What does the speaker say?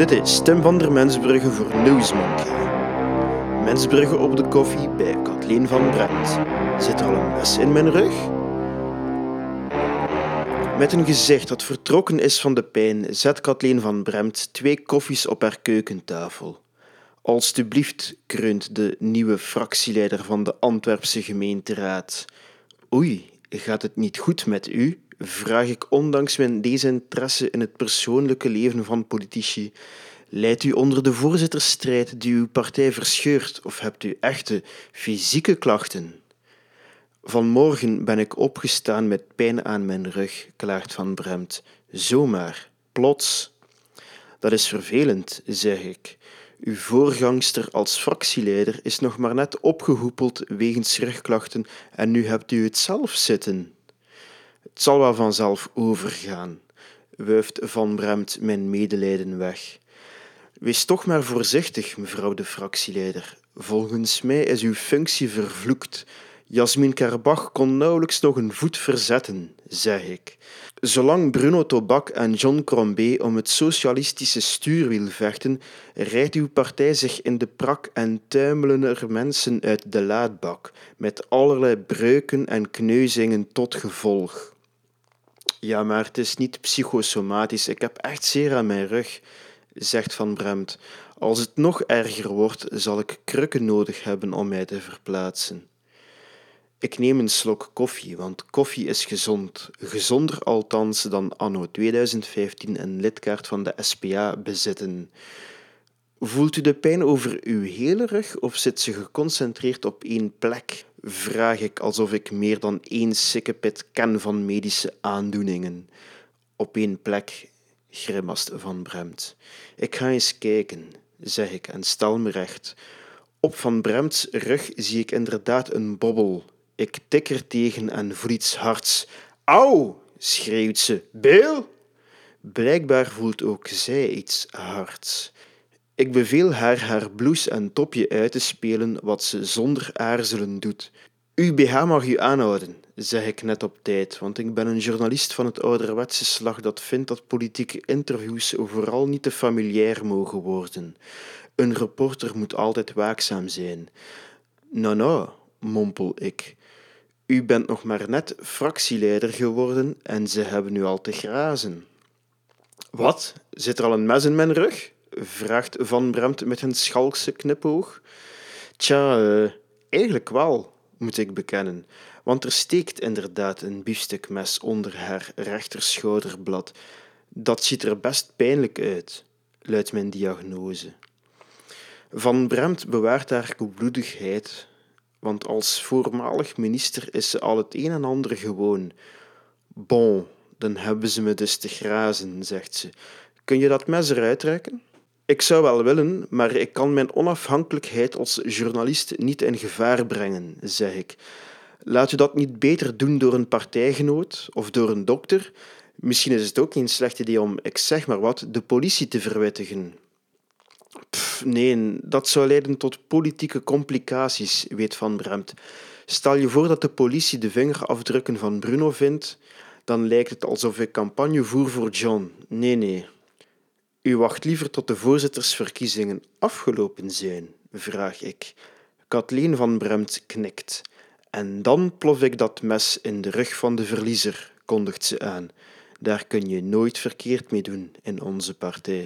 Dit is Tim van der Mensbrugge voor Newsmonkey. Mensbrugge op de koffie bij Kathleen van Brent. Zit er al een mes in mijn rug? Met een gezicht dat vertrokken is van de pijn, zet Kathleen van Bremt twee koffies op haar keukentafel. Alsjeblieft, kreunt de nieuwe fractieleider van de Antwerpse gemeenteraad. Oei, gaat het niet goed met u? Vraag ik ondanks mijn desinteresse in het persoonlijke leven van politici. Leidt u onder de voorzittersstrijd die uw partij verscheurt of hebt u echte fysieke klachten? Vanmorgen ben ik opgestaan met pijn aan mijn rug, klaart Van Bremt. Zomaar, plots. Dat is vervelend, zeg ik. Uw voorgangster als fractieleider is nog maar net opgehoepeld wegens rugklachten en nu hebt u het zelf zitten. Het zal wel vanzelf overgaan, wuift Van Bremt mijn medelijden weg. Wees toch maar voorzichtig, mevrouw de fractieleider. Volgens mij is uw functie vervloekt. Jasmin Karbach kon nauwelijks nog een voet verzetten, zeg ik. Zolang Bruno Tobak en John Crombé om het socialistische stuurwiel vechten, rijdt uw partij zich in de prak en tuimelen er mensen uit de laadbak, met allerlei breuken en kneuzingen tot gevolg. Ja, maar het is niet psychosomatisch. Ik heb echt zeer aan mijn rug, zegt Van Bremt. Als het nog erger wordt, zal ik krukken nodig hebben om mij te verplaatsen. Ik neem een slok koffie, want koffie is gezond. Gezonder althans dan anno 2015 een lidkaart van de SPA bezitten. Voelt u de pijn over uw hele rug of zit ze geconcentreerd op één plek? Vraag ik alsof ik meer dan één sikkepit ken van medische aandoeningen. Op één plek, grimast Van Bremt. Ik ga eens kijken, zeg ik en stel me recht. Op Van Bremts rug zie ik inderdaad een bobbel. Ik tik er tegen en voel iets hards. Auw, schreeuwt ze. Beel! Blijkbaar voelt ook zij iets hards. Ik beveel haar haar blouse en topje uit te spelen, wat ze zonder aarzelen doet. Uw BH mag u aanhouden, zeg ik net op tijd, want ik ben een journalist van het ouderwetse slag dat vindt dat politieke interviews vooral niet te familiair mogen worden. Een reporter moet altijd waakzaam zijn. Nou, nou, mompel ik. U bent nog maar net fractieleider geworden en ze hebben u al te grazen. Wat? Zit er al een mes in mijn rug? Vraagt Van Bremt met een schalkse knipoog. Tja, uh, eigenlijk wel, moet ik bekennen, want er steekt inderdaad een biefstukmes onder haar rechterschouderblad. Dat ziet er best pijnlijk uit, luidt mijn diagnose. Van Bremt bewaart haar koelbloedigheid, want als voormalig minister is ze al het een en ander gewoon. Bon, dan hebben ze me dus te grazen, zegt ze. Kun je dat mes eruit trekken? Ik zou wel willen, maar ik kan mijn onafhankelijkheid als journalist niet in gevaar brengen, zeg ik. Laat u dat niet beter doen door een partijgenoot of door een dokter. Misschien is het ook geen slecht idee om, ik zeg maar wat, de politie te verwittigen. Pff, nee, dat zou leiden tot politieke complicaties, weet Van Bremt. Stel je voor dat de politie de vingerafdrukken van Bruno vindt, dan lijkt het alsof ik campagne voer voor John. Nee, nee. U wacht liever tot de voorzittersverkiezingen afgelopen zijn, vraag ik. Kathleen van Bremt knikt. En dan plof ik dat mes in de rug van de verliezer, kondigt ze aan. Daar kun je nooit verkeerd mee doen in onze partij.